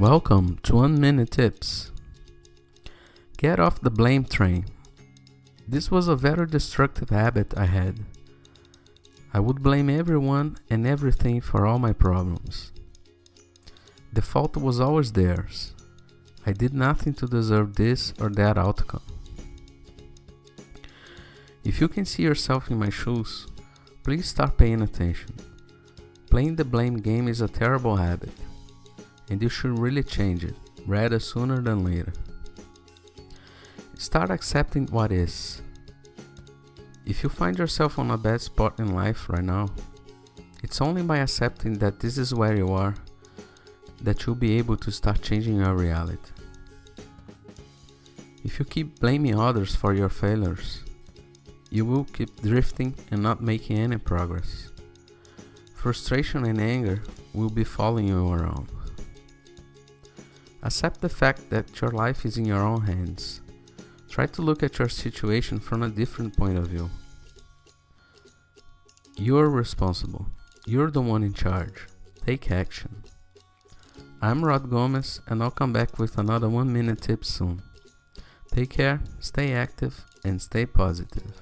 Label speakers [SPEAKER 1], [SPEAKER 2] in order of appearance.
[SPEAKER 1] Welcome to One Minute Tips. Get off the blame train. This was a very destructive habit I had. I would blame everyone and everything for all my problems. The fault was always theirs. I did nothing to deserve this or that outcome. If you can see yourself in my shoes, please start paying attention. Playing the blame game is a terrible habit, and you should really change it, rather sooner than later. Start accepting what is. If you find yourself on a bad spot in life right now, it's only by accepting that this is where you are that you'll be able to start changing your reality. If you keep blaming others for your failures, you will keep drifting and not making any progress. Frustration and anger will be following you around. Accept the fact that your life is in your own hands. Try to look at your situation from a different point of view. You're responsible. You're the one in charge. Take action. I'm Rod Gomes, and I'll come back with another one minute tip soon. Take care, stay active, and stay positive.